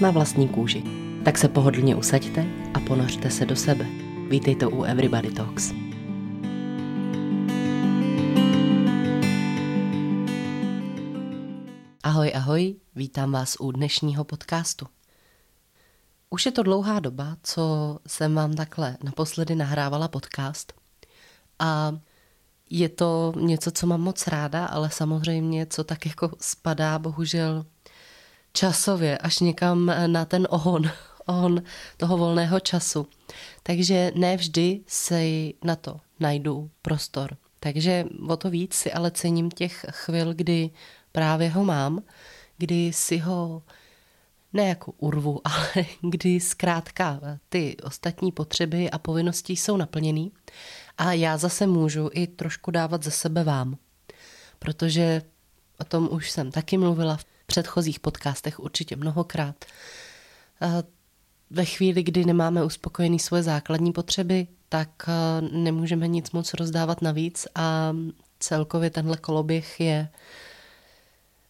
Na vlastní kůži. Tak se pohodlně usaďte a ponořte se do sebe. Vítejte u Everybody Talks. Ahoj, ahoj, vítám vás u dnešního podcastu. Už je to dlouhá doba, co jsem vám takhle naposledy nahrávala podcast a je to něco, co mám moc ráda, ale samozřejmě, co tak jako spadá bohužel časově až někam na ten ohon, ohon toho volného času. Takže ne vždy si na to najdu prostor. Takže o to víc si ale cením těch chvil, kdy právě ho mám, kdy si ho ne jako urvu, ale kdy zkrátka ty ostatní potřeby a povinnosti jsou naplněný a já zase můžu i trošku dávat ze sebe vám. Protože o tom už jsem taky mluvila v předchozích podcastech určitě mnohokrát. Ve chvíli, kdy nemáme uspokojený svoje základní potřeby, tak nemůžeme nic moc rozdávat navíc a celkově tenhle koloběh je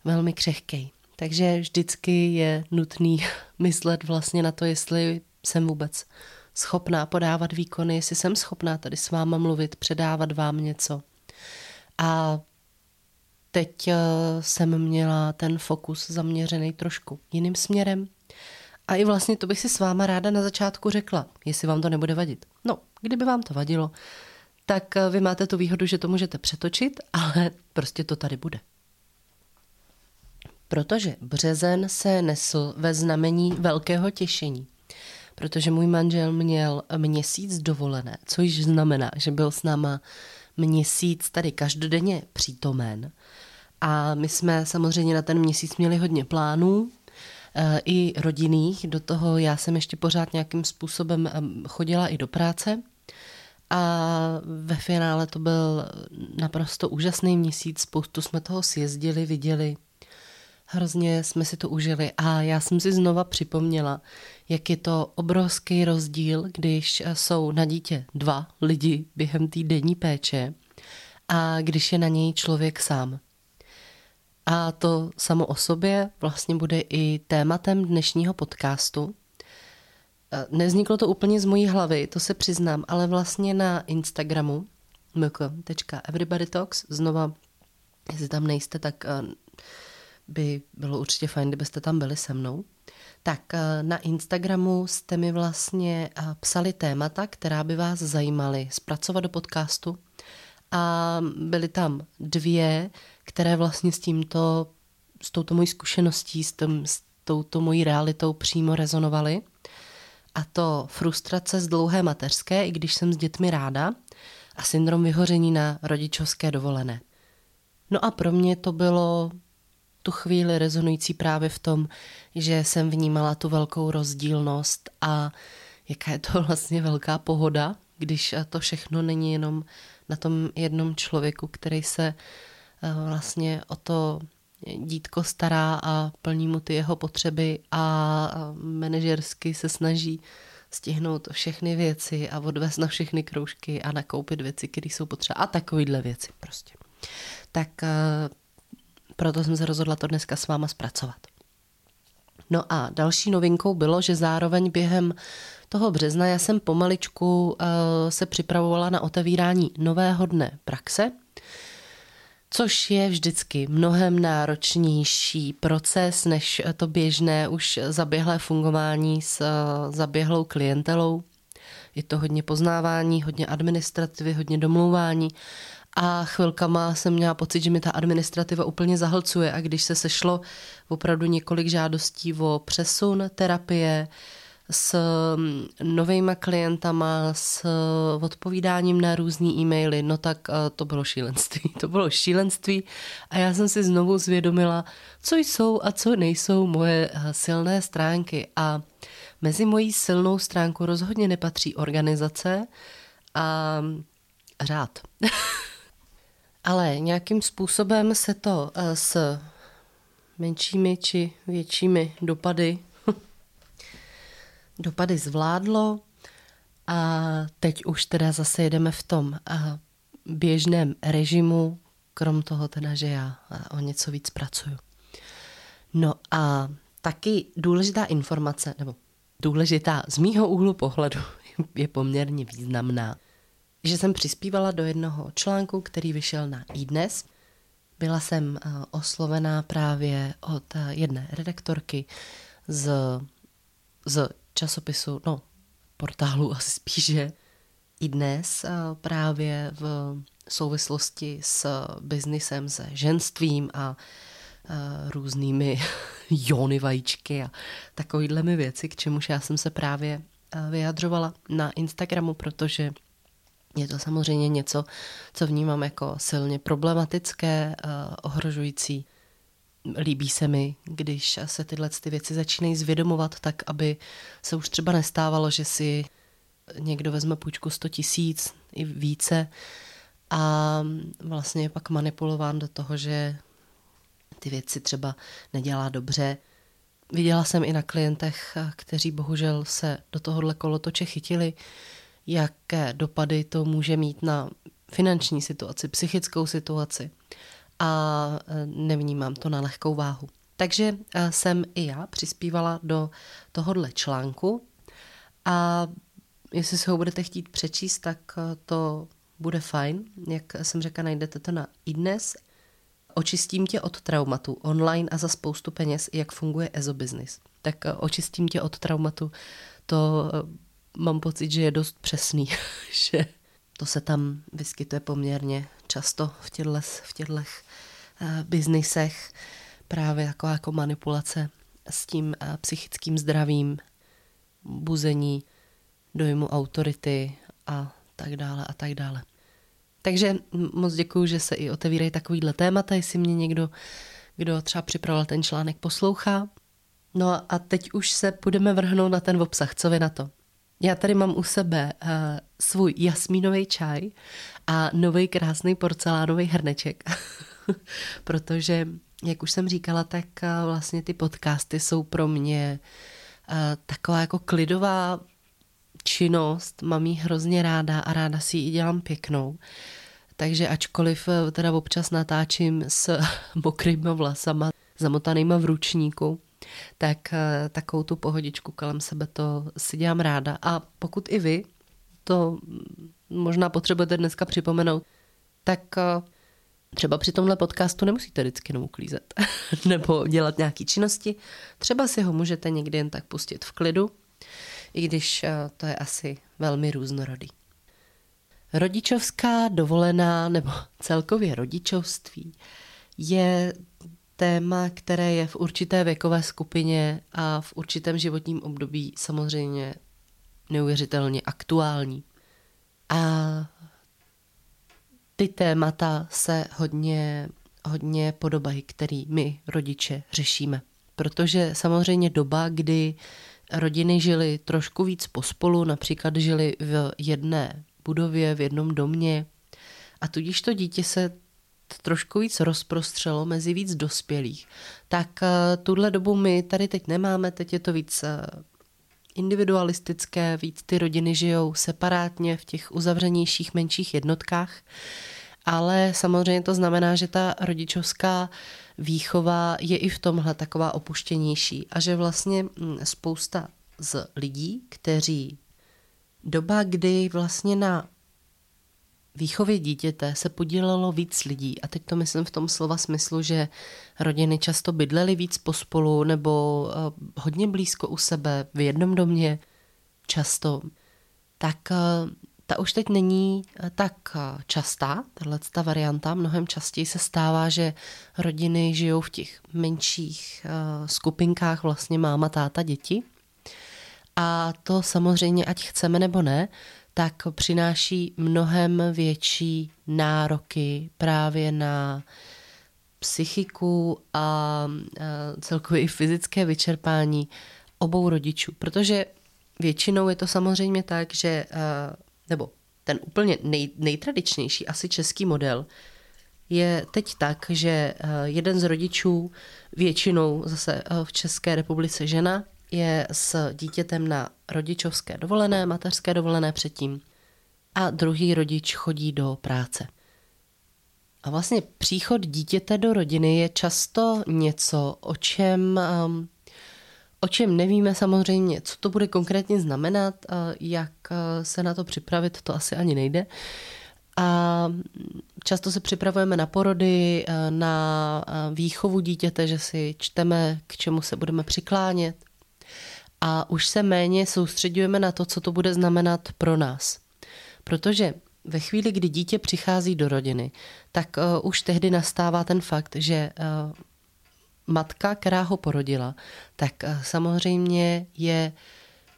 velmi křehký. Takže vždycky je nutný myslet vlastně na to, jestli jsem vůbec schopná podávat výkony, jestli jsem schopná tady s váma mluvit, předávat vám něco. A teď eh, jsem měla ten fokus zaměřený trošku jiným směrem. A i vlastně to bych si s váma ráda na začátku řekla, jestli vám to nebude vadit. No, kdyby vám to vadilo, tak eh, vy máte tu výhodu, že to můžete přetočit, ale prostě to tady bude. Protože březen se nesl ve znamení velkého těšení protože můj manžel měl měsíc dovolené, což znamená, že byl s náma měsíc tady každodenně přítomen. A my jsme samozřejmě na ten měsíc měli hodně plánů, eh, i rodinných. Do toho já jsem ještě pořád nějakým způsobem eh, chodila i do práce. A ve finále to byl naprosto úžasný měsíc, spoustu jsme toho sjezdili, viděli, hrozně jsme si to užili a já jsem si znova připomněla, jak je to obrovský rozdíl, když jsou na dítě dva lidi během té denní péče a když je na něj člověk sám. A to samo o sobě vlastně bude i tématem dnešního podcastu. Nezniklo to úplně z mojí hlavy, to se přiznám, ale vlastně na Instagramu mk.everybodytalks, znova, jestli tam nejste, tak by bylo určitě fajn, kdybyste tam byli se mnou. Tak eh, na Instagramu jste mi vlastně psali témata, která by vás zajímaly zpracovat do podcastu a byly tam dvě, které vlastně s tímto, s touto mojí zkušeností, s, tím, s touto mojí realitou přímo rezonovaly. A to frustrace z dlouhé mateřské, i když jsem s dětmi ráda, a syndrom vyhoření na rodičovské dovolené. No a pro mě to bylo tu chvíli rezonující právě v tom, že jsem vnímala tu velkou rozdílnost a jaká je to vlastně velká pohoda, když to všechno není jenom na tom jednom člověku, který se vlastně o to dítko stará a plní mu ty jeho potřeby a manažersky se snaží stihnout všechny věci a odvést na všechny kroužky a nakoupit věci, které jsou potřeba a takovýhle věci prostě. Tak eh, proto jsem se rozhodla to dneska s váma zpracovat. No a další novinkou bylo, že zároveň během toho března já jsem pomaličku uh, se připravovala na otevírání nového dne praxe, což je vždycky mnohem náročnější proces než to běžné už zaběhlé fungování s uh, zaběhlou klientelou. Je to hodně poznávání, hodně administrativy, hodně domlouvání a chvilkama jsem měla pocit, že mi ta administrativa úplně zahlcuje a když se sešlo opravdu několik žádostí o přesun terapie, s mm, novejma klientama, s odpovídáním na různé e-maily, no tak to bylo šílenství. To bylo šílenství a já jsem si znovu zvědomila, co jsou a co nejsou moje silné stránky. A mezi mojí silnou stránku rozhodně nepatří organizace a řád. Ale nějakým způsobem se to s menšími či většími dopady dopady zvládlo a teď už teda zase jedeme v tom běžném režimu, krom toho teda, že já o něco víc pracuju. No a taky důležitá informace, nebo důležitá z mýho úhlu pohledu je poměrně významná, že jsem přispívala do jednoho článku, který vyšel na iDnes. Byla jsem oslovená právě od jedné redaktorky z, z časopisu, no portálu asi spíše, i dnes právě v souvislosti s biznisem, se ženstvím a různými jony vajíčky a takovýhle mi věci, k čemuž já jsem se právě vyjadřovala na Instagramu, protože je to samozřejmě něco, co vnímám jako silně problematické, ohrožující líbí se mi, když se tyhle ty věci začínají zvědomovat tak, aby se už třeba nestávalo, že si někdo vezme půjčku 100 tisíc i více a vlastně je pak manipulován do toho, že ty věci třeba nedělá dobře. Viděla jsem i na klientech, kteří bohužel se do tohohle kolotoče chytili, jaké dopady to může mít na finanční situaci, psychickou situaci a e, nevnímám to na lehkou váhu. Takže e, jsem i já přispívala do tohohle článku a jestli se ho budete chtít přečíst, tak e, to bude fajn. Jak jsem řekla, najdete to na iDnes. Očistím tě od traumatu online a za spoustu peněz, jak funguje EZO business. Tak očistím tě od traumatu, to mám pocit, že je dost přesný, že to se tam vyskytuje poměrně často v těchto, v těchto uh, biznisech, právě taková jako manipulace s tím uh, psychickým zdravím, buzení dojmu autority a tak dále a tak dále. Takže moc děkuji, že se i otevírají takovýhle témata, jestli mě někdo, kdo třeba připravil ten článek, poslouchá. No a teď už se budeme vrhnout na ten obsah. Co vy na to? Já tady mám u sebe uh, svůj jasmínový čaj a nový krásný porcelánový hrneček, protože, jak už jsem říkala, tak uh, vlastně ty podcasty jsou pro mě uh, taková jako klidová činnost, mám jí hrozně ráda a ráda si ji dělám pěknou. Takže ačkoliv teda občas natáčím s mokrýma vlasama, zamotanýma v ručníku, tak eh, takovou tu pohodičku kolem sebe to si dělám ráda. A pokud i vy to možná potřebujete dneska připomenout, tak eh, třeba při tomhle podcastu nemusíte vždycky jenom uklízet nebo dělat nějaké činnosti. Třeba si ho můžete někdy jen tak pustit v klidu, i když eh, to je asi velmi různorodý. Rodičovská dovolená nebo celkově rodičovství je téma, které je v určité věkové skupině a v určitém životním období samozřejmě neuvěřitelně aktuální. A ty témata se hodně, hodně podobají, který my rodiče řešíme. Protože samozřejmě doba, kdy rodiny žily trošku víc pospolu, například žili v jedné budově, v jednom domě, a tudíž to dítě se trošku víc rozprostřelo mezi víc dospělých, tak eh, tuhle dobu my tady teď nemáme, teď je to víc eh, individualistické, víc ty rodiny žijou separátně v těch uzavřenějších menších jednotkách, ale samozřejmě to znamená, že ta rodičovská výchova je i v tomhle taková opuštěnější a že vlastně hm, spousta z lidí, kteří doba, kdy vlastně na výchově dítěte se podílelo víc lidí a teď to myslím v tom slova smyslu, že rodiny často bydlely víc pospolu nebo uh, hodně blízko u sebe v jednom domě často, tak uh, ta už teď není uh, tak častá, tahle ta varianta. Mnohem častěji se stává, že rodiny žijou v těch menších skupinkách, vlastně máma, táta, děti. A to samozřejmě, ať chceme nebo ne, tak přináší mnohem větší nároky právě na psychiku a celkově i fyzické vyčerpání obou rodičů. Protože většinou je to samozřejmě tak, že, nebo ten úplně nej, nejtradičnější asi český model je teď tak, že jeden z rodičů, většinou zase v České republice žena, je s dítětem na rodičovské dovolené, mateřské dovolené předtím a druhý rodič chodí do práce. A vlastně příchod dítěte do rodiny je často něco, o čem, um, o čem nevíme samozřejmě, co to bude konkrétně znamenat, jak uh, se na to připravit, to asi ani nejde. A často se připravujeme na porody, uh, na uh, výchovu dítěte, že si čteme, k čemu se budeme přiklánět a už se méně soustředujeme na to, co to bude znamenat pro nás. Protože ve chvíli, kdy dítě přichází do rodiny, tak uh, už tehdy nastává ten fakt, že uh, matka, která ho porodila, tak uh, samozřejmě je,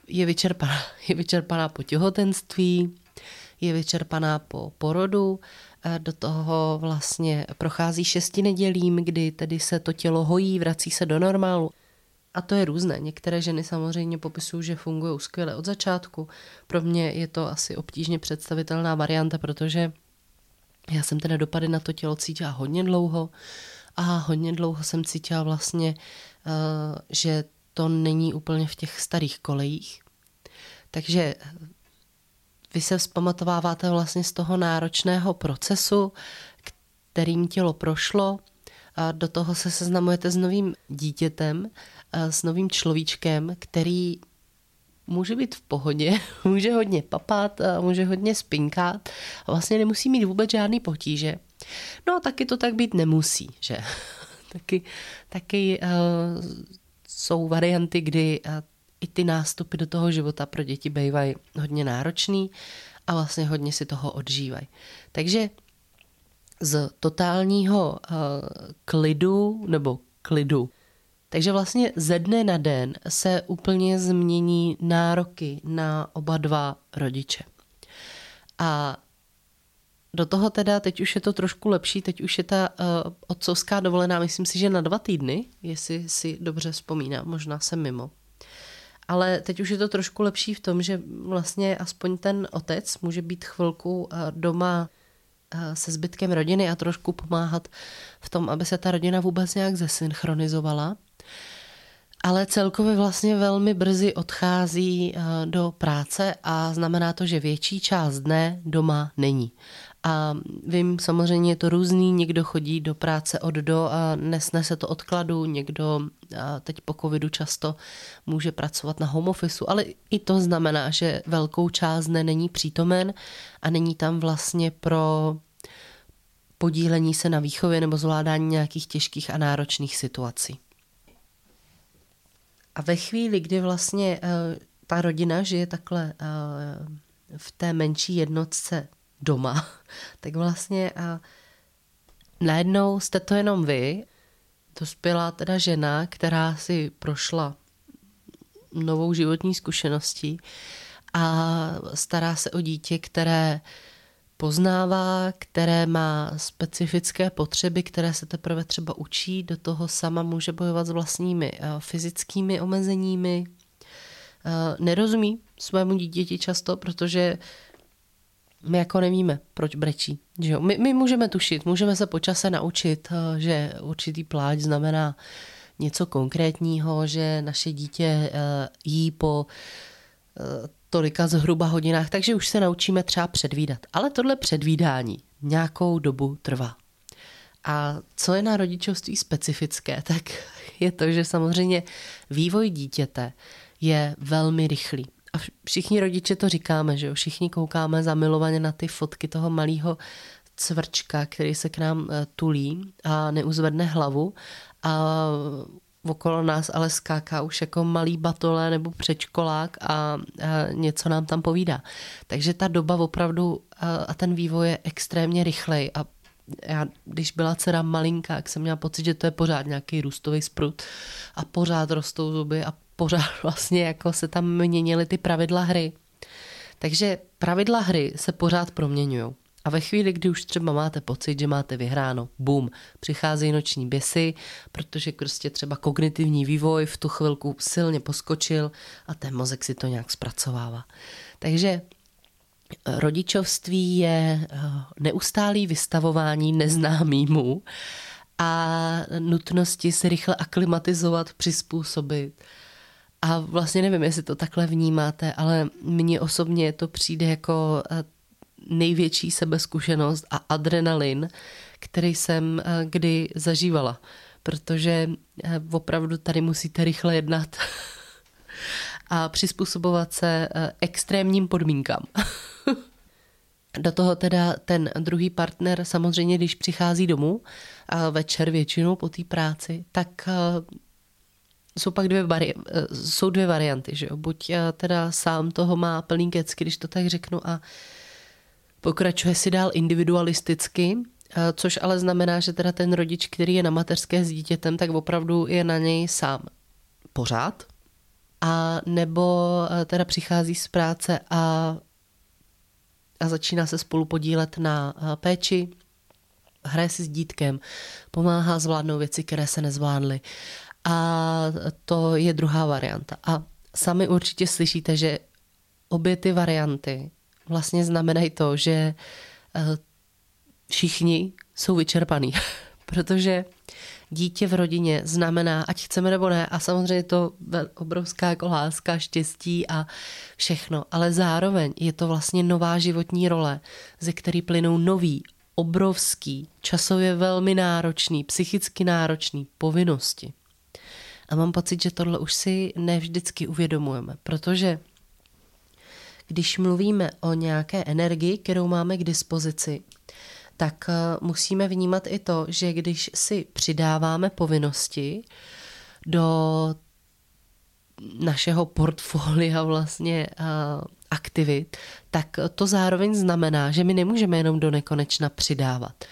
je, vyčerpaná, je vyčerpaná po těhotenství, je vyčerpaná po porodu, do toho vlastně prochází šesti nedělím, kdy tedy se to tělo hojí, vrací se do normálu a to je různé. Některé ženy samozřejmě popisují, že fungují skvěle od začátku. Pro mě je to asi obtížně představitelná varianta, protože já jsem teda dopady na to tělo cítila hodně dlouho a hodně dlouho jsem cítila vlastně, uh, že to není úplně v těch starých kolejích. Takže vy se vzpamatováváte vlastně z toho náročného procesu, kterým tělo prošlo, a do toho se seznamujete s novým dítětem, s novým človíčkem, který může být v pohodě, může hodně papat, může hodně spinkat a vlastně nemusí mít vůbec žádný potíže. No a taky to tak být nemusí, že? taky taky uh, jsou varianty, kdy uh, i ty nástupy do toho života pro děti bývají hodně náročný a vlastně hodně si toho odžívají. Takže z totálního uh, klidu nebo klidu takže vlastně ze dne na den se úplně změní nároky na oba dva rodiče. A do toho teda, teď už je to trošku lepší, teď už je ta uh, otcovská dovolená, myslím si, že na dva týdny, jestli si dobře vzpomínám, možná jsem mimo. Ale teď už je to trošku lepší v tom, že vlastně aspoň ten otec může být chvilku uh, doma uh, se zbytkem rodiny a trošku pomáhat v tom, aby se ta rodina vůbec nějak zesynchronizovala ale celkově vlastně velmi brzy odchází eh, do práce a znamená to, že větší část dne doma není. A vím, samozřejmě je to různý, někdo chodí do práce od do a nesnese to odkladu, někdo teď po covidu často může pracovat na home office, ale i to znamená, že velkou část dne není přítomen a není tam vlastně pro podílení se na výchově nebo zvládání nějakých těžkých a náročných situací. A ve chvíli, kdy vlastně uh, ta rodina žije takhle uh, v té menší jednotce doma, tak vlastně uh, najednou jste to jenom vy, dospělá teda žena, která si prošla novou životní zkušeností a stará se o dítě, které poznává, které má specifické potřeby, které se teprve třeba učí, do toho sama může bojovat s vlastními eh, fyzickými omezeními. Eh, nerozumí svému dítěti často, protože my jako nevíme, proč brečí. Že jo? My, my můžeme tušit, můžeme se počase naučit, eh, že určitý pláč znamená něco konkrétního, že naše dítě jí po tolika zhruba hodinách, takže už se naučíme třeba předvídat. Ale tohle předvídání nějakou dobu trvá. A co je na rodičovství specifické, tak je to, že samozřejmě vývoj dítěte je velmi rychlý. A všichni rodiče to říkáme, že jo? všichni koukáme zamilovaně na ty fotky toho malého cvrčka, který se k nám eh, tulí a neuzvedne hlavu a okolo nás ale skáká už jako malý batole nebo předškolák a, a něco nám tam povídá. Takže ta doba opravdu a, a ten vývoj je extrémně rychlej a já, když byla dcera malinká, tak jsem měla pocit, že to je pořád nějaký růstový sprut a pořád rostou zuby a pořád vlastně jako se tam měnily ty pravidla hry. Takže pravidla hry se pořád proměňují. A ve chvíli, kdy už třeba máte pocit, že máte vyhráno, bum, přichází noční běsy, protože prostě třeba kognitivní vývoj v tu chvilku silně poskočil a ten mozek si to nějak zpracovává. Takže eh, rodičovství je eh, neustálý vystavování neznámýmu a nutnosti se rychle aklimatizovat, přizpůsobit. A vlastně nevím, jestli to takhle vnímáte, ale mně osobně to přijde jako eh, největší sebezkušenost a adrenalin, který jsem eh, kdy zažívala. Protože eh, opravdu tady musíte rychle jednat a přizpůsobovat se eh, extrémním podmínkám. Do toho teda ten druhý partner samozřejmě, když přichází domů večer většinou po té práci, tak jsou pak dvě, vari- jsou dvě varianty, že jo? Buď teda sám toho má plný kecky, když to tak řeknu, a Pokračuje si dál individualisticky, eh, což ale znamená, že teda ten rodič, který je na mateřské s dítětem, tak opravdu je na něj sám pořád. A nebo eh, teda přichází z práce a, a začíná se spolu podílet na eh, péči, hraje si s dítkem, pomáhá zvládnout věci, které se nezvládly. A to je druhá varianta. A sami určitě slyšíte, že obě ty varianty vlastně znamenají to, že eh, všichni jsou vyčerpaný, protože dítě v rodině znamená, ať chceme nebo ne, a samozřejmě to obrovská jako láska, štěstí a všechno, ale zároveň je to vlastně nová životní role, ze který plynou nový, obrovský, časově velmi náročný, psychicky náročný povinnosti. A mám pocit, že tohle už si nevždycky uvědomujeme, protože když mluvíme o nějaké energii, kterou máme k dispozici, tak eh, musíme vnímat i to, že když si přidáváme povinnosti do našeho portfolia vlastně uh, aktivit, tak to zároveň znamená, že my nemůžeme jenom do nekonečna přidávat.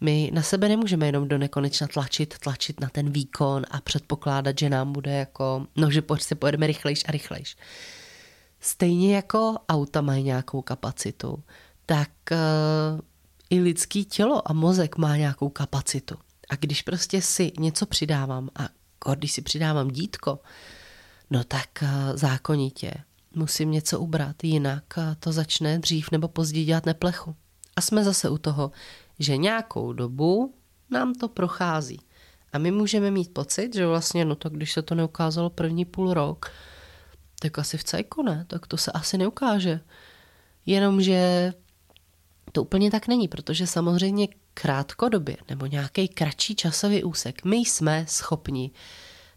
My na sebe nemůžeme jenom do nekonečna tlačit, tlačit na ten výkon a předpokládat, že nám bude jako, no, že se pojedeme rychlejš a rychlejš. Stejně jako auta mají nějakou kapacitu, tak uh, i lidský tělo a mozek má nějakou kapacitu. A když prostě si něco přidávám a když si přidávám dítko, no tak uh, zákonitě musím něco ubrat, jinak uh, to začne dřív nebo později dělat neplechu. A jsme zase u toho, že nějakou dobu nám to prochází. A my můžeme mít pocit, že vlastně, no tak když se to neukázalo první půl rok, tak asi v cajku ne, tak to se asi neukáže. Jenomže to úplně tak není, protože samozřejmě krátkodobě nebo nějaký kratší časový úsek my jsme schopni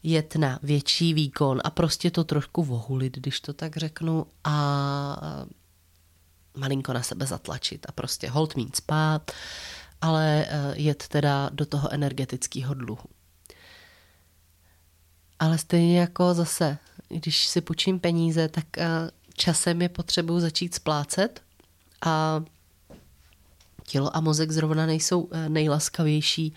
jet na větší výkon a prostě to trošku vohulit, když to tak řeknu, a malinko na sebe zatlačit a prostě hold mít spát, ale eh, jet teda do toho energetického dluhu. Ale stejně jako zase když si půjčím peníze, tak eh, časem je potřebuji začít splácet a tělo a mozek zrovna nejsou eh, nejlaskavější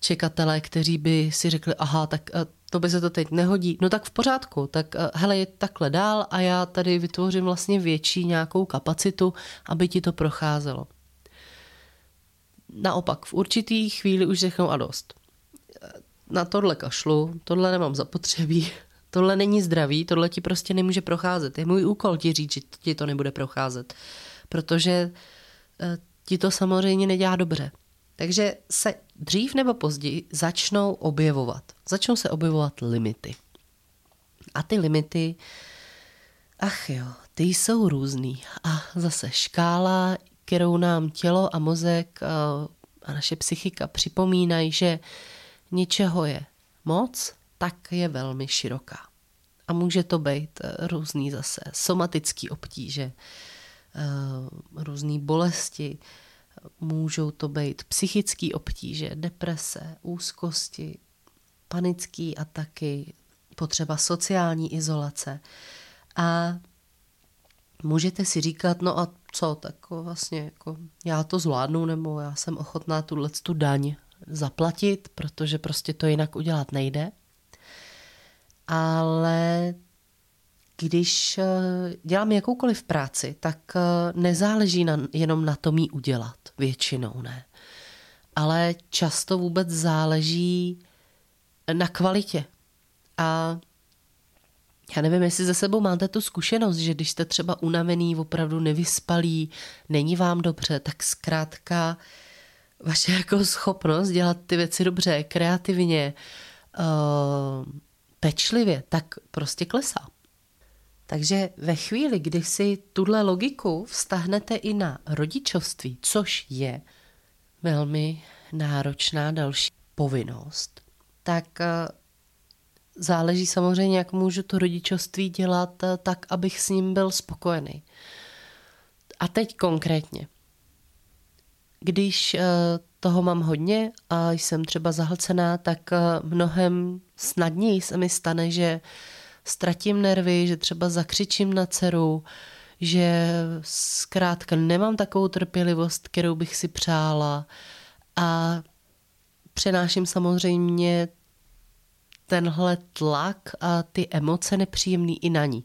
čekatelé, kteří by si řekli, aha, tak eh, to by se to teď nehodí. No tak v pořádku, tak hele, je takhle dál a já tady vytvořím vlastně větší nějakou kapacitu, aby ti to procházelo. Naopak, v určitý chvíli už řeknou a dost. Na tohle kašlu, tohle nemám zapotřebí, tohle není zdravý, tohle ti prostě nemůže procházet. Je můj úkol ti říct, že ti to nebude procházet, protože eh, ti to samozřejmě nedělá dobře. Takže se dřív nebo později začnou objevovat. Začnou se objevovat limity. A ty limity, ach jo, ty jsou různý. A zase škála, kterou nám tělo a mozek eh, a naše psychika připomínají, že něčeho je moc, tak je velmi široká. A může to být eh, různý zase somatický obtíže, eh, různé bolesti, můžou to být psychické obtíže, deprese, úzkosti, panické ataky, potřeba sociální izolace. A můžete si říkat, no a co, tak vlastně jako já to zvládnu, nebo já jsem ochotná tuhle tu daň zaplatit, protože prostě to jinak udělat nejde. ale když eh, dělám jakoukoliv práci, tak eh, nezáleží na, jenom na tom jí udělat. Většinou ne. Ale často vůbec záleží na kvalitě. A já nevím, jestli ze sebou máte tu zkušenost, že když jste třeba unavený, opravdu nevyspalý, není vám dobře, tak zkrátka vaše jako schopnost dělat ty věci dobře, kreativně, uh, pečlivě, tak prostě klesá. Takže ve chvíli, kdy si tuhle logiku vztahnete i na rodičovství, což je velmi náročná další povinnost, tak eh, záleží samozřejmě, jak můžu to rodičovství dělat eh, tak, abych s ním byl spokojený. A teď konkrétně. Když eh, toho mám hodně a jsem třeba zahlcená, tak mnohem snadněji se mi stane, že ztratím nervy, že třeba zakřičím na dceru, že zkrátka nemám takovou trpělivost, kterou bych si přála a přenáším samozřejmě tenhle tlak a ty emoce nepříjemný i na ní.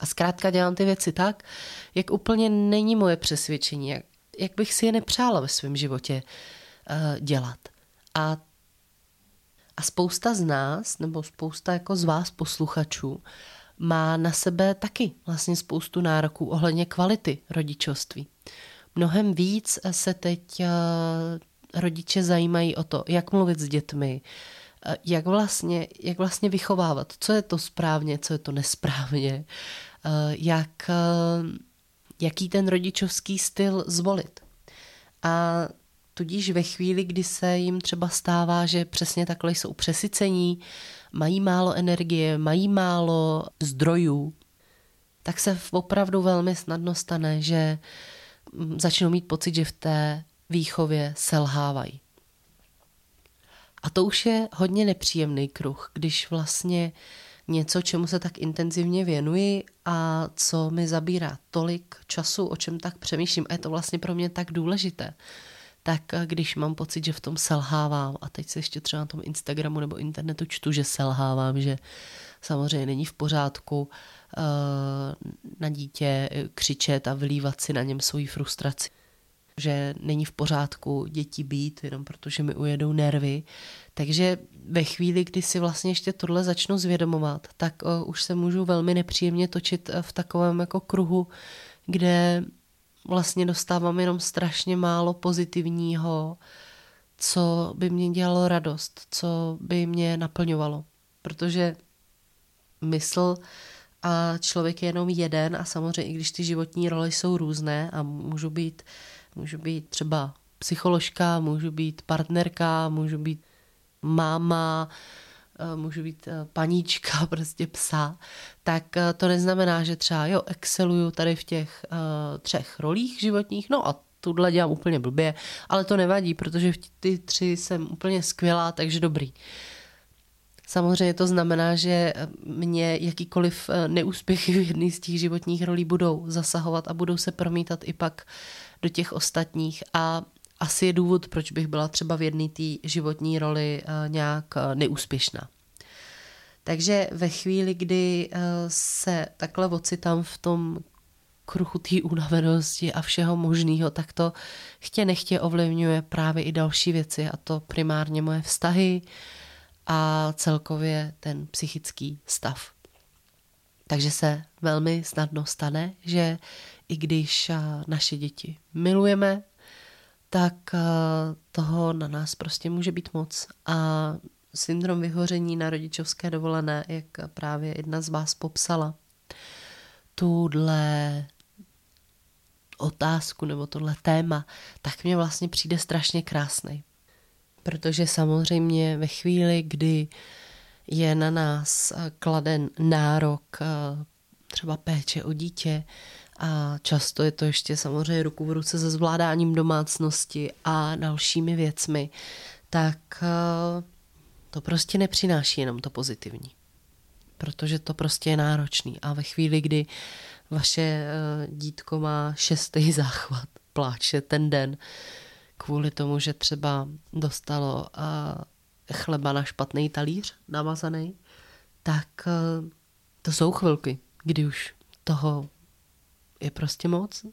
A zkrátka dělám ty věci tak, jak úplně není moje přesvědčení, jak, jak bych si je nepřála ve svém životě uh, dělat. A a spousta z nás, nebo spousta jako z vás posluchačů, má na sebe taky vlastně spoustu nároků ohledně kvality rodičovství. Mnohem víc se teď eh, rodiče zajímají o to, jak mluvit s dětmi, eh, jak vlastně, jak vlastně vychovávat, co je to správně, co je to nesprávně, eh, jak, jaký ten rodičovský styl zvolit. A Tudíž ve chvíli, kdy se jim třeba stává, že přesně takhle jsou přesycení, mají málo energie, mají málo zdrojů, tak se opravdu velmi snadno stane, že mm, začnou mít pocit, že v té výchově selhávají. A to už je hodně nepříjemný kruh, když vlastně něco, čemu se tak intenzivně věnuji a co mi zabírá tolik času, o čem tak přemýšlím. A je to vlastně pro mě tak důležité, tak když mám pocit, že v tom selhávám a teď se ještě třeba na tom Instagramu nebo internetu čtu, že selhávám, že samozřejmě není v pořádku uh, na dítě křičet a vylívat si na něm svoji frustraci že není v pořádku děti být, jenom protože mi ujedou nervy. Takže ve chvíli, kdy si vlastně ještě tohle začnu zvědomovat, tak uh, už se můžu velmi nepříjemně točit v takovém jako kruhu, kde vlastně dostávám jenom strašně málo pozitivního, co by mě dělalo radost, co by mě naplňovalo. Protože mysl a člověk je jenom jeden a samozřejmě i když ty životní role jsou různé a můžu být, můžu být třeba psycholožka, můžu být partnerka, můžu být máma, Eh, můžu být eh, paníčka, prostě psa, tak eh, to neznamená, že třeba jo, exceluju tady v těch uh, třech rolích životních, no a tuhle dělám úplně blbě, ale to nevadí, protože v ty tři jsem úplně skvělá, takže dobrý. Samozřejmě to znamená, že mě jakýkoliv neúspěchy v jedné z těch životních rolí budou zasahovat a budou se promítat i pak do těch ostatních a asi je důvod, proč bych byla třeba v jedné té životní roli eh, nějak eh, neúspěšná. Takže ve chvíli, kdy eh, se takhle ocitám v tom kruhu té unavenosti a všeho možného, tak to chtě nechtě ovlivňuje právě i další věci a to primárně moje vztahy a celkově ten psychický stav. Takže se velmi snadno stane, že i když naše děti milujeme, tak eh, toho na nás prostě může být moc. A syndrom vyhoření na rodičovské dovolené, jak právě jedna z vás popsala, tuhle otázku nebo tohle téma, tak mě vlastně přijde strašně krásný. Protože samozřejmě ve chvíli, kdy je na nás eh, kladen nárok eh, třeba péče o dítě, a často je to ještě samozřejmě ruku v ruce se zvládáním domácnosti a dalšími věcmi, tak eh, to prostě nepřináší jenom to pozitivní. Protože to prostě je náročný. A ve chvíli, kdy vaše eh, dítko má šestý záchvat, pláče ten den kvůli tomu, že třeba dostalo eh, chleba na špatný talíř namazaný, tak to jsou chvilky, kdy už toho je prostě moc.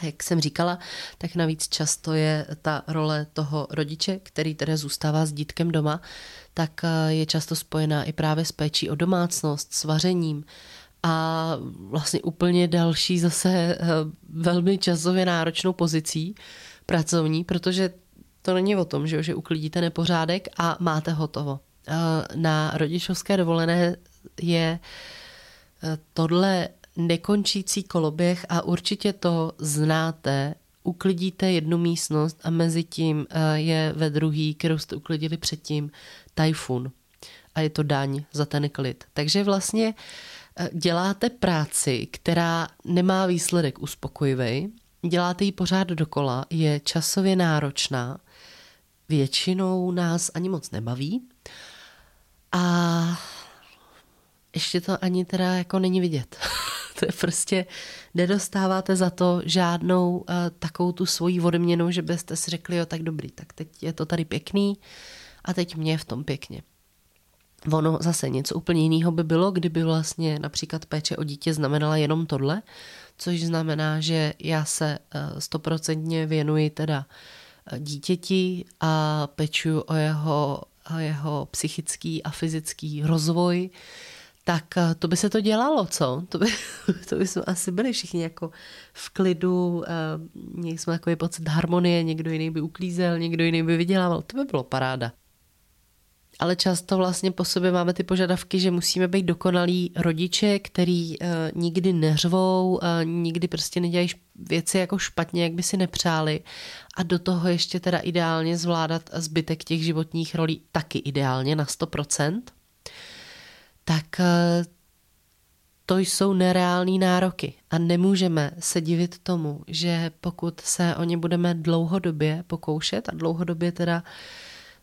A jak jsem říkala, tak navíc často je ta role toho rodiče, který tedy zůstává s dítkem doma, tak eh, je často spojená i právě s péčí o domácnost, s vařením a vlastně úplně další zase eh, velmi časově náročnou pozicí pracovní, protože to není o tom, že, že uklidíte nepořádek a máte hotovo. Eh, na rodičovské dovolené je tohle nekončící koloběh a určitě to znáte. Uklidíte jednu místnost a mezi tím eh, je ve druhý, kterou jste uklidili předtím, tajfun. A je to daň za ten klid. Takže vlastně eh, děláte práci, která nemá výsledek uspokojivý, děláte ji pořád dokola, je časově náročná, většinou nás ani moc nebaví a ještě to ani teda jako není vidět. to je prostě, nedostáváte za to žádnou uh, takovou tu svoji odměnu, že byste si řekli, jo, tak dobrý, tak teď je to tady pěkný a teď mě je v tom pěkně. Ono zase něco úplně jiného by bylo, kdyby vlastně například péče o dítě znamenala jenom tohle, což znamená, že já se eh, stoprocentně věnuji teda eh, dítěti a pečuju o jeho, o jeho psychický a fyzický rozvoj, tak eh, to by se to dělalo, co? To by, to by jsme asi byli všichni jako v klidu, měli jsme takový pocit harmonie, někdo jiný by uklízel, někdo jiný by vydělával, to by bylo paráda. Ale často vlastně po sobě máme ty požadavky, že musíme být dokonalí rodiče, který uh, nikdy neřvou, nikdy prostě nedělají věci jako špatně, jak by si nepřáli a do toho ještě teda ideálně zvládat zbytek těch životních rolí taky ideálně na 100% tak eh, to jsou nereální nároky a nemůžeme se divit tomu, že pokud se o ně budeme dlouhodobě pokoušet a dlouhodobě teda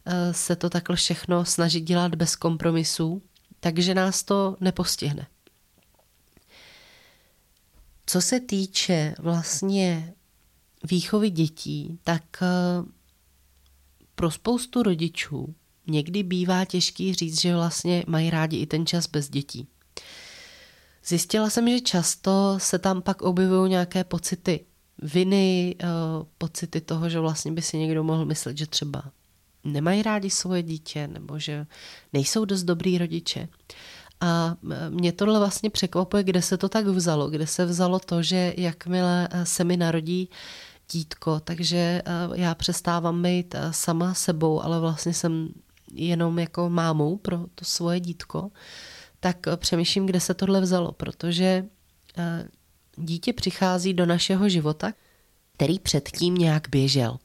eh, se to takhle všechno snažit dělat bez kompromisů, takže nás to nepostihne. Co se týče vlastně výchovy dětí, tak eh, pro spoustu rodičů někdy bývá těžký říct, že vlastně mají rádi i ten čas bez dětí. Zjistila jsem, že často se tam pak objevují nějaké pocity viny, eh, pocity toho, že vlastně by si někdo mohl myslet, že třeba nemají rádi svoje dítě nebo že nejsou dost dobrý rodiče. A eh, mě tohle vlastně překvapuje, kde se to tak vzalo, kde se vzalo to, že jakmile eh, se mi narodí dítko, takže já přestávám být sama sebou, ale vlastně jsem jenom jako mámou pro to svoje dítko, tak přemýšlím, kde se tohle vzalo, protože eh, dítě přichází do našeho života, který předtím nějak běžel.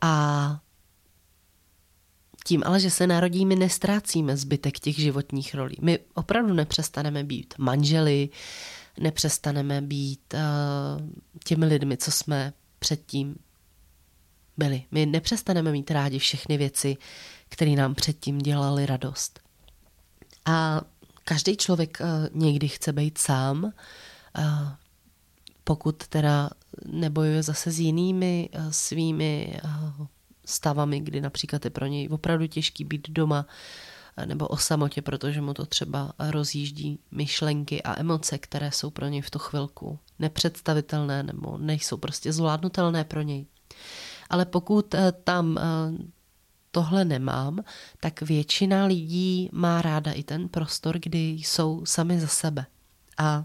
A tím ale, že se narodí, my nestrácíme zbytek těch životních rolí. My opravdu nepřestaneme být manželi, nepřestaneme být uh, těmi lidmi, co jsme předtím byli. My nepřestaneme mít rádi všechny věci, které nám předtím dělali radost. A každý člověk uh, někdy chce být sám, uh, pokud teda nebojuje zase s jinými uh, svými stavami, kdy například je pro něj opravdu těžký být doma nebo o samotě, protože mu to třeba rozjíždí myšlenky a emoce, které jsou pro něj v tu chvilku nepředstavitelné nebo nejsou prostě zvládnutelné pro něj. Ale pokud tam tohle nemám, tak většina lidí má ráda i ten prostor, kdy jsou sami za sebe. A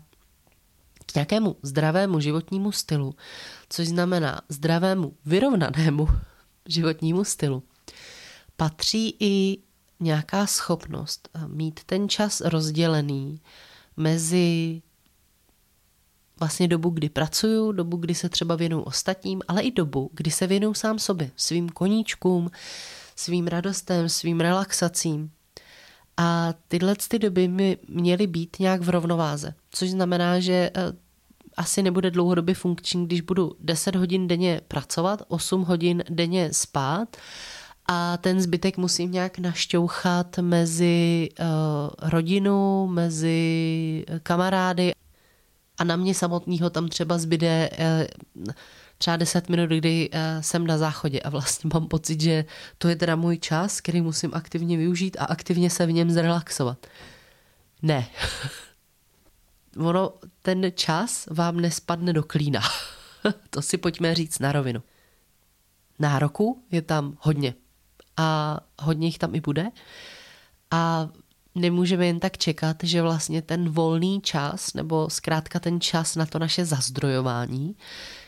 k nějakému zdravému životnímu stylu, což znamená zdravému vyrovnanému životnímu stylu, patří i nějaká schopnost eh, mít ten čas rozdělený mezi vlastně dobu, kdy pracuju, dobu, kdy se třeba věnuju ostatním, ale i dobu, kdy se věnuju sám sobě, svým koníčkům, svým radostem, svým relaxacím. A tyhle ty doby by měly být nějak v rovnováze, což znamená, že eh, asi nebude dlouhodobě funkční, když budu 10 hodin denně pracovat, 8 hodin denně spát a ten zbytek musím nějak našťouchat mezi uh, rodinu, mezi kamarády a na mě samotného tam třeba zbyde uh, třeba 10 minut, kdy eh, jsem na záchodě a vlastně mám pocit, že to je teda můj čas, který musím aktivně využít a aktivně se v něm zrelaxovat. Ne. ono, ten čas vám nespadne do klína. to si pojďme říct na rovinu. Nároku je tam hodně. A hodně jich tam i bude. A nemůžeme jen tak čekat, že vlastně ten volný čas, nebo zkrátka ten čas na to naše zazdrojování,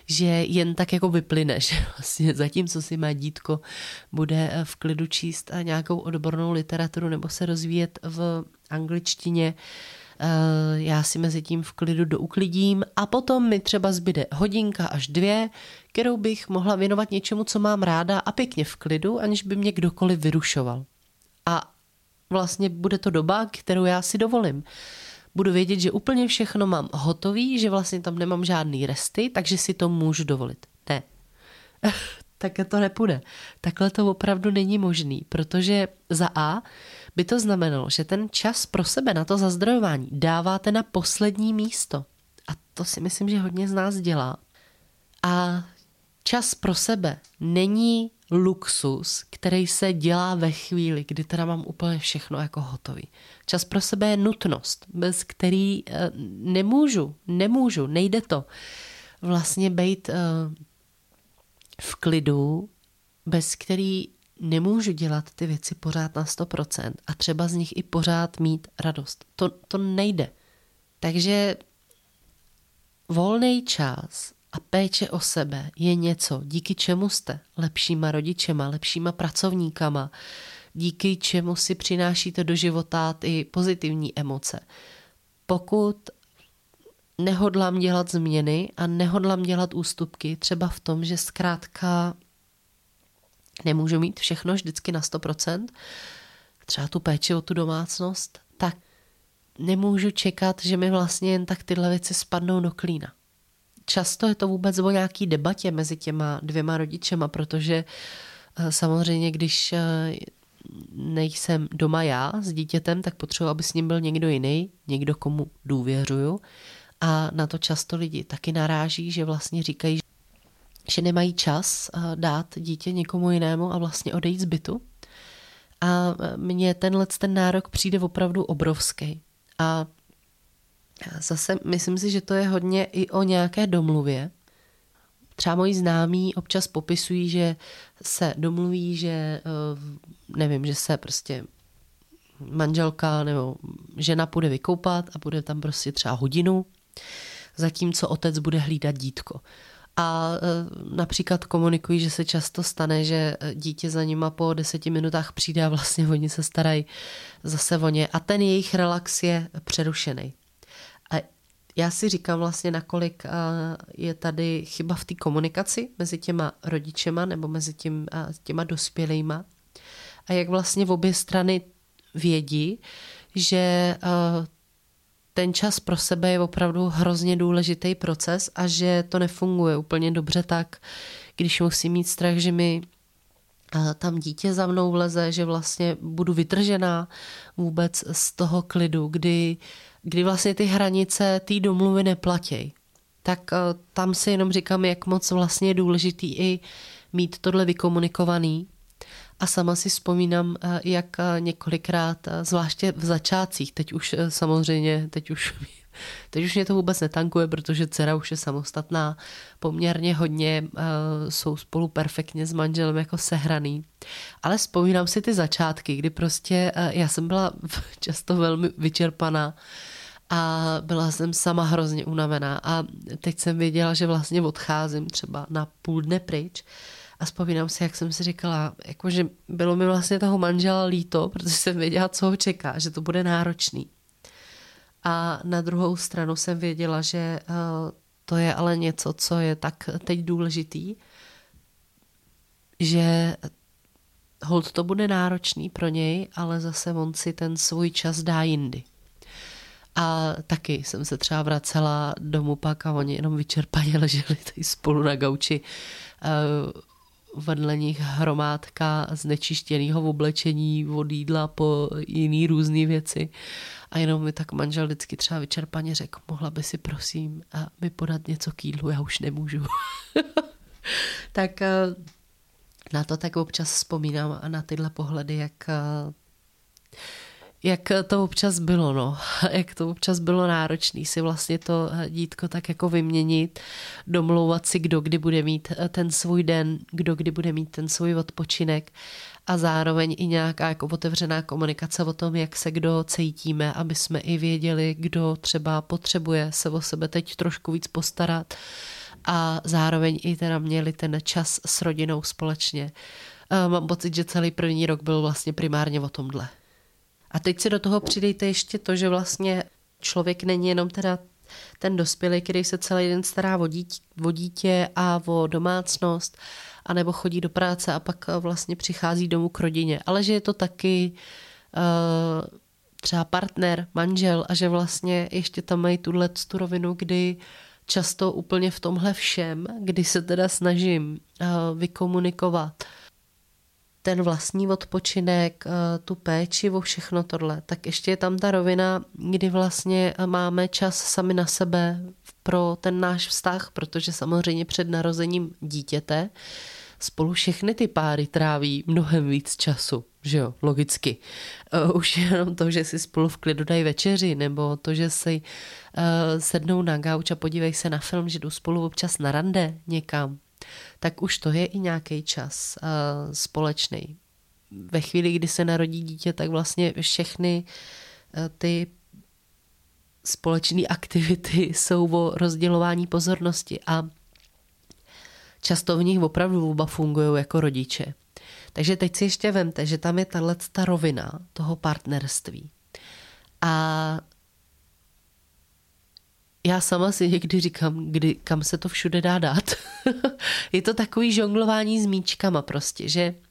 že jen tak jako vyplyne, že vlastně zatímco si má dítko bude v klidu číst nějakou odbornou literaturu nebo se rozvíjet v angličtině, eh, já si mezi tím v klidu douklidím a potom mi třeba zbyde hodinka až dvě, kterou bych mohla věnovat něčemu, co mám ráda a pěkně v klidu, aniž by mě kdokoliv vyrušoval. A vlastně bude to doba, kterou já si dovolím. Budu vědět, že úplně všechno mám hotový, že vlastně tam nemám žádný resty, takže si to můžu dovolit. Ne. tak to nepůjde. Takhle to opravdu není možný, protože za A by to znamenalo, že ten čas pro sebe na to zazdrojování dáváte na poslední místo. A to si myslím, že hodně z nás dělá. A čas pro sebe není luxus, který se dělá ve chvíli, kdy teda mám úplně všechno jako hotový. Čas pro sebe je nutnost, bez který eh, nemůžu, nemůžu, nejde to vlastně být eh, v klidu, bez který nemůžu dělat ty věci pořád na 100% a třeba z nich i pořád mít radost. To, to nejde. Takže volný čas a péče o sebe je něco, díky čemu jste lepšíma rodičema, lepšíma pracovníkama, díky čemu si přinášíte do života i pozitivní emoce. Pokud nehodlám dělat změny a nehodlám dělat ústupky, třeba v tom, že zkrátka nemůžu mít všechno vždycky na 100%, třeba tu péči o tu domácnost, tak nemůžu čekat, že mi vlastně jen tak tyhle věci spadnou do klína často je to vůbec o nějaký debatě mezi těma dvěma rodičema, protože eh, samozřejmě, když eh, nejsem doma já s dítětem, tak potřebuji, aby s ním byl někdo jiný, někdo, komu důvěřuju. A na to často lidi taky naráží, že vlastně říkají, že nemají čas eh, dát dítě někomu jinému a vlastně odejít z bytu. A mně tenhle ten nárok přijde opravdu obrovský. A Zase myslím si, že to je hodně i o nějaké domluvě. Třeba moji známí občas popisují, že se domluví, že eh, nevím, že se prostě manželka nebo žena půjde vykoupat a bude tam prostě třeba hodinu, zatímco otec bude hlídat dítko. A eh, například komunikují, že se často stane, že dítě za nima po deseti minutách přijde a vlastně oni se starají zase o ně a ten jejich relax je přerušený. Já si říkám vlastně, nakolik je tady chyba v té komunikaci mezi těma rodičema nebo mezi tím, těma dospělejma. A jak vlastně v obě strany vědí, že ten čas pro sebe je opravdu hrozně důležitý proces a že to nefunguje úplně dobře tak, když musím mít strach, že mi tam dítě za mnou vleze, že vlastně budu vytržená vůbec z toho klidu, kdy uh, kdy vlastně ty hranice té domluvy neplatí, tak eh, tam si jenom říkám, jak moc vlastně je důležitý i mít tohle vykomunikovaný. A sama si vzpomínám, eh, jak eh, několikrát, zvláště v začátcích, teď už samozřejmě, teď už Teď už mě to vůbec netankuje, protože dcera už je samostatná, poměrně hodně uh, jsou spolu perfektně s manželem jako sehraný. Ale vzpomínám si ty začátky, kdy prostě uh, já jsem byla často velmi vyčerpaná a byla jsem sama hrozně unavená a teď jsem věděla, že vlastně odcházím třeba na půl dne pryč a vzpomínám si, jak jsem si říkala, jakože bylo mi vlastně toho manžela líto, protože jsem věděla, co ho čeká, že to bude náročný. A na druhou stranu jsem věděla, že uh, to je ale něco, co je tak teď důležitý, že hold to bude náročný pro něj, ale zase on si ten svůj čas dá jindy. A taky jsem se třeba vracela domů pak a oni jenom vyčerpaně leželi tady spolu na gauči. Uh, vedle nich hromádka znečištěného oblečení, od jídla po jiný různé věci. A jenom mi tak manžel vždycky třeba vyčerpaně řekl, mohla by si prosím mi podat něco k jídlu, já už nemůžu. tak eh, na to tak občas vzpomínám a na tyhle pohledy, jak eh, jak to občas bylo, no. Jak to občas bylo náročné si vlastně to eh, dítko tak jako vyměnit, domlouvat si, kdo kdy bude mít ten svůj den, kdo kdy bude mít ten svůj odpočinek a zároveň i nějaká jako otevřená komunikace o tom, jak se kdo cítíme, aby jsme i věděli, kdo třeba potřebuje se o sebe teď trošku víc postarat a zároveň i teda měli ten čas s rodinou společně. Mám pocit, že celý první rok byl vlastně primárně o tomhle. A teď si do toho přidejte ještě to, že vlastně člověk není jenom teda ten dospělý, který se celý den stará o dítě, o dítě a o domácnost, anebo chodí do práce a pak vlastně přichází domů k rodině, ale že je to taky uh, třeba partner, manžel a že vlastně ještě tam mají tuhle tu rovinu, kdy často úplně v tomhle všem, kdy se teda snažím uh, vykomunikovat ten vlastní odpočinek, tu péči o všechno tohle, tak ještě je tam ta rovina, kdy vlastně máme čas sami na sebe pro ten náš vztah, protože samozřejmě před narozením dítěte spolu všechny ty páry tráví mnohem víc času, že jo, logicky. Uh, už jenom to, že si spolu v klidu dají večeři, nebo to, že si uh, sednou na gauč a podívej se na film, že jdu spolu občas na rande někam, tak už to je i nějaký čas uh, společný. Ve chvíli, kdy se narodí dítě, tak vlastně všechny uh, ty společné aktivity jsou o rozdělování pozornosti a často v nich opravdu oba fungují jako rodiče. Takže teď si ještě vemte, že tam je tahle ta rovina toho partnerství. A já sama si někdy říkám, kdy, kam se to všude dá dát. je to takový žonglování s míčkama prostě, že uh,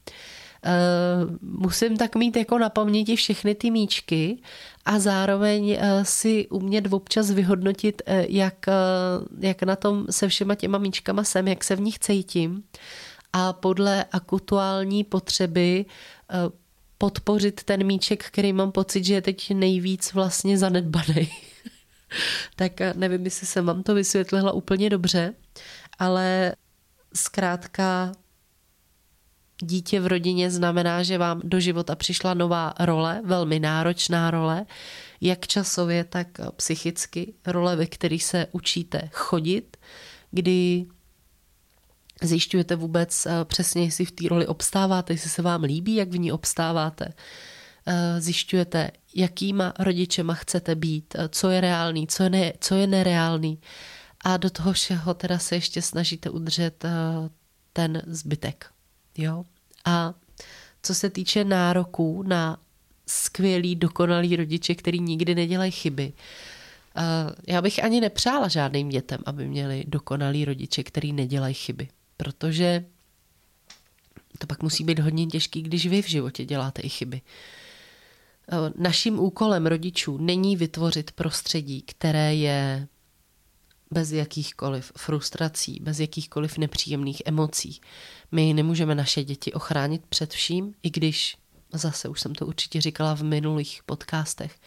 musím tak mít jako na paměti všechny ty míčky a zároveň uh, si umět občas vyhodnotit, uh, jak, jak na tom se všema těma míčkama jsem, jak se v nich cítím a podle aktuální potřeby podpořit ten míček, který mám pocit, že je teď nejvíc vlastně zanedbaný. tak nevím, jestli jsem vám to vysvětlila úplně dobře, ale zkrátka dítě v rodině znamená, že vám do života přišla nová role, velmi náročná role, jak časově, tak psychicky. Role, ve které se učíte chodit, kdy zjišťujete vůbec eh, přesně, jestli v té roli obstáváte, jestli se vám líbí, jak v ní obstáváte. Eh, zjišťujete, jakýma rodičema chcete být, eh, co je reálný, co je, ne, co je nereálný. A do toho všeho teda se ještě snažíte udržet ten zbytek. Jo? A co se týče nároků na skvělý, dokonalý rodiče, který nikdy nedělají chyby, já bych ani nepřála žádným dětem, aby měli dokonalý rodiče, který nedělají chyby, protože to pak musí být hodně těžký, když vy v životě děláte i chyby. Naším úkolem rodičů není vytvořit prostředí, které je bez jakýchkoliv frustrací, bez jakýchkoliv nepříjemných emocí. My nemůžeme naše děti ochránit před vším, i když, zase už jsem to určitě říkala v minulých podcastech,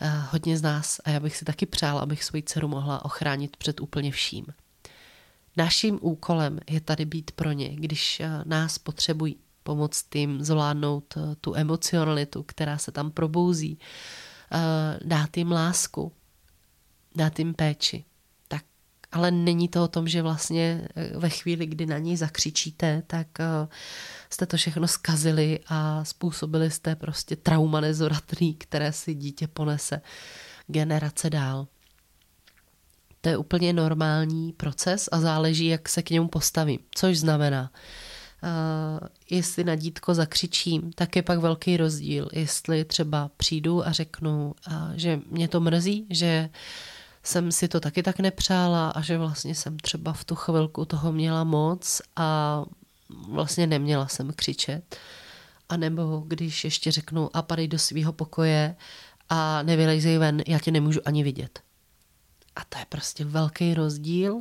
eh, hodně z nás, a já bych si taky přála, abych svoji dceru mohla ochránit před úplně vším. Naším úkolem je tady být pro ně, když eh, nás potřebují pomoct jim zvládnout eh, tu emocionalitu, která se tam probouzí, dát jim lásku, dát jim péči ale není to o tom, že vlastně eh, ve chvíli, kdy na něj zakřičíte, tak eh, jste to všechno skazili a způsobili jste prostě trauma nezoratný, které si dítě ponese generace dál. To je úplně normální proces a záleží, jak se k němu postavím. Což znamená, Uh, jestli na dítko zakřičím, tak je pak velký rozdíl. Jestli třeba přijdu a řeknu, uh, že mě to mrzí, že uh, jsem si to taky tak nepřála a že vlastně jsem třeba v tu chvilku toho měla moc a vlastně neměla jsem křičet. A nebo když ještě řeknu a padej do svého pokoje a nevylejzej ven, já tě nemůžu ani vidět. A to je prostě velký rozdíl,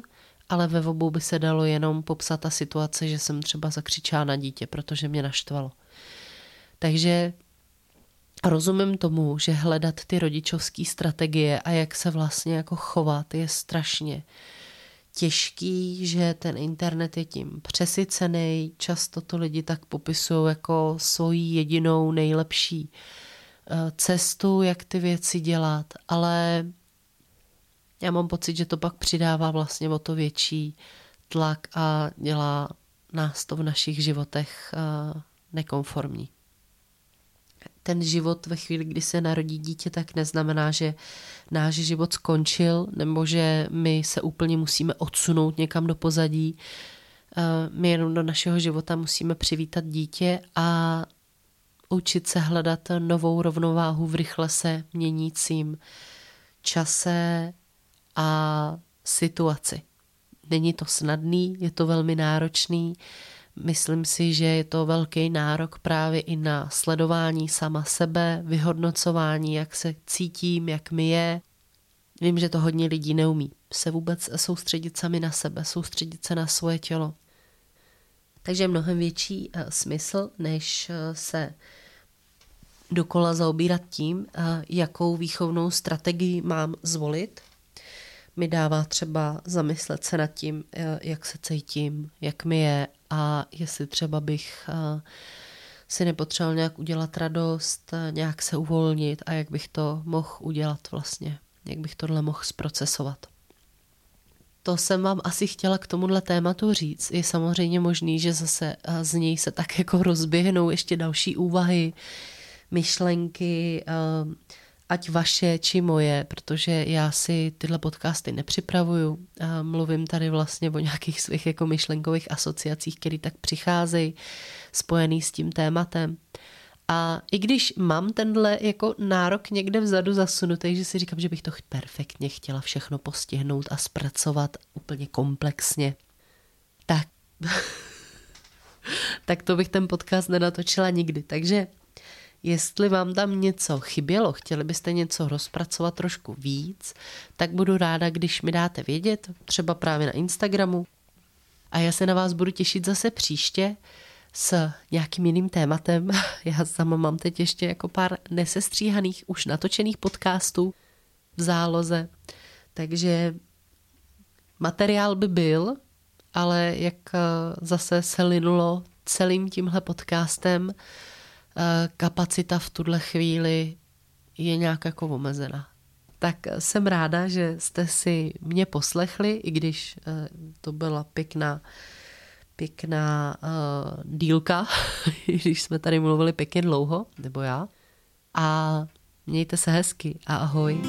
ale ve obou by se dalo jenom popsat ta situace, že jsem třeba zakřičela na dítě, protože mě naštvalo. Takže rozumím tomu, že hledat ty rodičovské strategie a jak se vlastně jako chovat je strašně těžký, že ten internet je tím přesycený. Často to lidi tak popisují jako svoji jedinou nejlepší eh, cestu, jak ty věci dělat, ale já mám pocit, že to pak přidává vlastně o to větší tlak a dělá nás to v našich životech eh, nekonformní. Ten život ve chvíli, kdy se narodí dítě, tak neznamená, že náš život skončil nebo že my se úplně musíme odsunout někam do pozadí. Eh, my jenom do našeho života musíme přivítat dítě a učit se hledat novou rovnováhu v rychle se měnícím čase a situaci. Není to snadný, je to velmi náročný. Myslím si, že je to velký nárok právě i na sledování sama sebe, vyhodnocování, jak se cítím, jak mi je. Vím, že to hodně lidí neumí. Se vůbec soustředit sami na sebe, soustředit se na svoje tělo. Takže mnohem větší uh, smysl, než uh, se dokola zaobírat tím, uh, jakou výchovnou strategii mám zvolit, mi dává třeba zamyslet se nad tím, eh, jak se cítím, jak mi je a jestli třeba bych eh, si nepotřeboval nějak udělat radost, eh, nějak se uvolnit a jak bych to mohl udělat vlastně, jak bych tohle mohl zprocesovat. To jsem vám asi chtěla k tomuhle tématu říct. Je samozřejmě možný, že zase z něj se tak jako rozběhnou ještě další úvahy, myšlenky, ať vaše či moje, protože já si tyhle podcasty nepřipravuju. A mluvím tady vlastně o nějakých svých jako myšlenkových asociacích, které tak přicházejí spojený s tím tématem. A i když mám tenhle jako nárok někde vzadu zasunutý, že si říkám, že bych to perfektně chtěla všechno postihnout a zpracovat úplně komplexně, tak, tak to bych ten podcast nenatočila nikdy. Takže Jestli vám tam něco chybělo, chtěli byste něco rozpracovat trošku víc, tak budu ráda, když mi dáte vědět, třeba právě na Instagramu. A já se na vás budu těšit zase příště s nějakým jiným tématem. Já sama mám teď ještě jako pár nesestříhaných, už natočených podcastů v záloze. Takže materiál by byl, ale jak eh, zase se linulo celým tímhle podcastem, kapacita v tuhle chvíli je nějak jako omezená. Tak jsem ráda, že jste si mě poslechli, i když eh, to byla pěkná, pěkná uh, dílka, když jsme tady mluvili pěkně dlouho, nebo já. A mějte se hezky a ahoj.